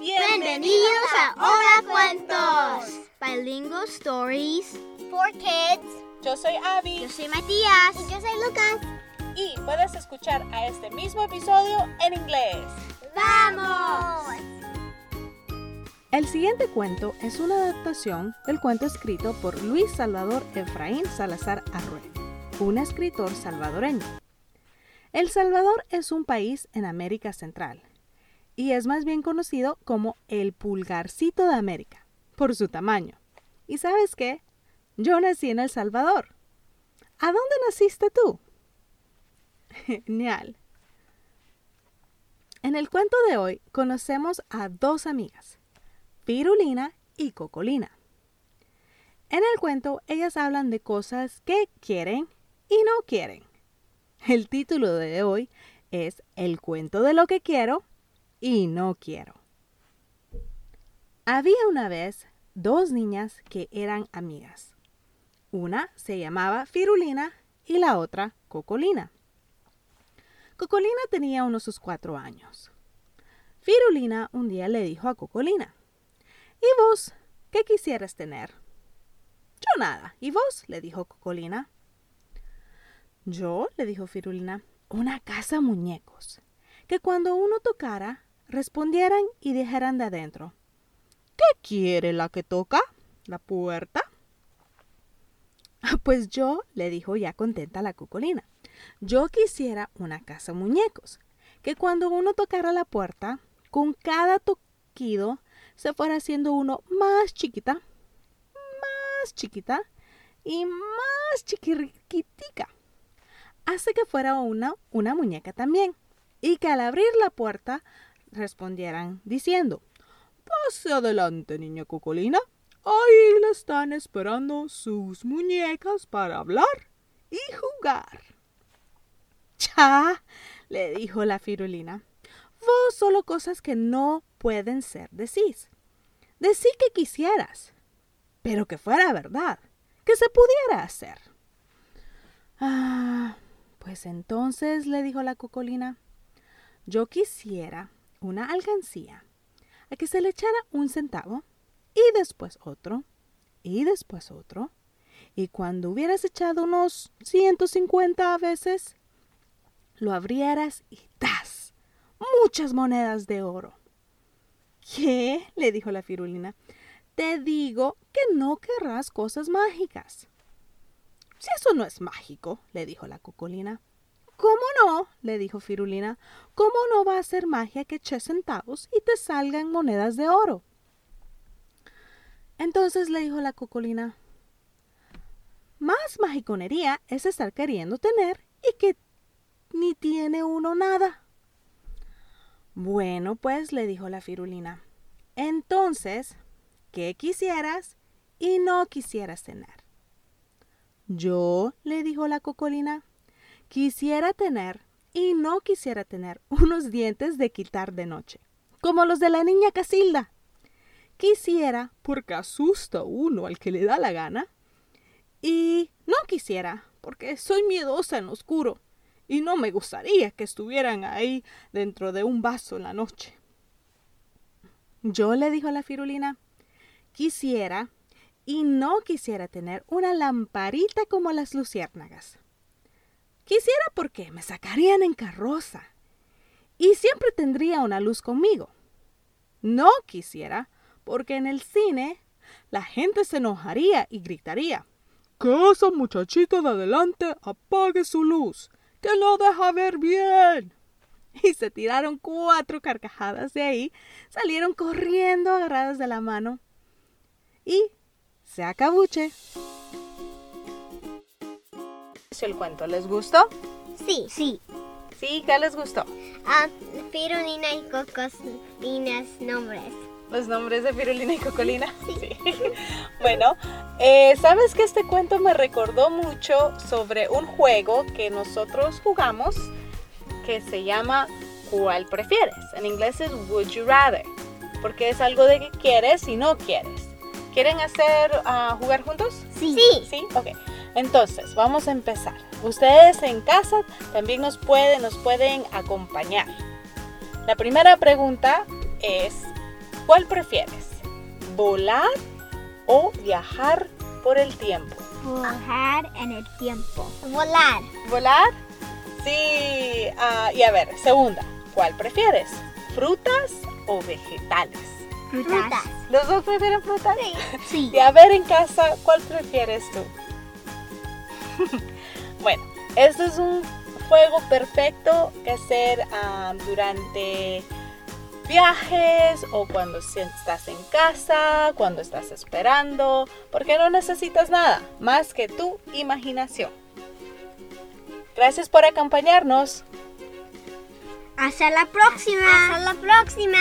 Bienvenidos a Hola Cuentos. Bilingual Stories. For kids. Yo soy Abby. Yo soy Matías. Y yo soy Lucas. Y puedes escuchar a este mismo episodio en inglés. ¡Vamos! El siguiente cuento es una adaptación del cuento escrito por Luis Salvador Efraín Salazar Arrué, un escritor salvadoreño. El Salvador es un país en América Central y es más bien conocido como el pulgarcito de América por su tamaño. ¿Y sabes qué? Yo nací en El Salvador. ¿A dónde naciste tú? Genial. En el cuento de hoy conocemos a dos amigas, Pirulina y Cocolina. En el cuento ellas hablan de cosas que quieren y no quieren. El título de hoy es El cuento de lo que quiero y no quiero. Había una vez dos niñas que eran amigas. Una se llamaba Firulina y la otra Cocolina. Cocolina tenía unos sus cuatro años. Firulina un día le dijo a Cocolina, ¿Y vos qué quisieras tener? Yo nada. ¿Y vos? le dijo Cocolina. Yo, le dijo Firulina, una casa muñecos, que cuando uno tocara, respondieran y dijeran de adentro, ¿Qué quiere la que toca? ¿La puerta? Pues yo, le dijo ya contenta la Cocolina, yo quisiera una casa muñecos, que cuando uno tocara la puerta, con cada toquido se fuera haciendo uno más chiquita, más chiquita y más chiquititica. Hace que fuera una, una muñeca también. Y que al abrir la puerta respondieran diciendo, Pase adelante, niña Cocolina. Ahí le están esperando sus muñecas para hablar y jugar. ¡Cha! le dijo la firulina. Vos solo cosas que no pueden ser decís. Decí que quisieras, pero que fuera verdad, que se pudiera hacer. Ah, pues entonces, le dijo la cocolina, yo quisiera una alcancía a que se le echara un centavo y después otro y después otro. Y cuando hubieras echado unos 150 veces, lo abrieras y ¡tas! Muchas monedas de oro. ¿Qué? le dijo la firulina. Te digo que no querrás cosas mágicas. Si eso no es mágico, le dijo la cocolina. ¿Cómo no? le dijo Firulina. ¿Cómo no va a ser magia que eches centavos y te salgan monedas de oro? Entonces le dijo la cocolina. Más magiconería es estar queriendo tener y que ni tiene uno nada. Bueno, pues le dijo la firulina. Entonces, ¿qué quisieras y no quisieras tener? Yo, le dijo la cocolina, quisiera tener y no quisiera tener unos dientes de quitar de noche, como los de la niña Casilda. Quisiera, porque asusta uno al que le da la gana, y no quisiera, porque soy miedosa en oscuro, y no me gustaría que estuvieran ahí dentro de un vaso en la noche. Yo le dijo a la firulina, quisiera y no quisiera tener una lamparita como las luciérnagas. Quisiera porque me sacarían en carroza y siempre tendría una luz conmigo. No quisiera porque en el cine la gente se enojaría y gritaría. Que esa muchachita de adelante apague su luz, que no deja ver bien. Y se tiraron cuatro carcajadas de ahí, salieron corriendo agarradas de la mano. Y se acabuche. ¿El cuento les gustó? Sí. Sí. Sí, ¿qué les gustó? Ah, Firulina y Cocolinas nombres. Los nombres de Firulina y Cocolina. Sí. bueno, eh, sabes que este cuento me recordó mucho sobre un juego que nosotros jugamos que se llama ¿Cuál prefieres? En inglés es Would You Rather, porque es algo de que quieres y no quieres. ¿Quieren hacer ah, jugar juntos? Sí. Sí, ok. Entonces, vamos a empezar. Ustedes en casa también nos pueden, nos pueden acompañar. La primera pregunta es, ¿Cuál prefieres? ¿Volar o viajar por el tiempo? Viajar en el tiempo. Volar. ¿Volar? Sí. ah, y a ver, segunda. ¿Cuál prefieres? ¿Frutas o vegetales? Frutas. ¿Los dos prefieren frutas? Sí. Y a ver en casa, ¿cuál prefieres tú? bueno, este es un juego perfecto que hacer ah, durante viajes o cuando estás en casa, cuando estás esperando, porque no necesitas nada más que tu imaginación. Gracias por acompañarnos. Hasta la próxima. Hasta la próxima.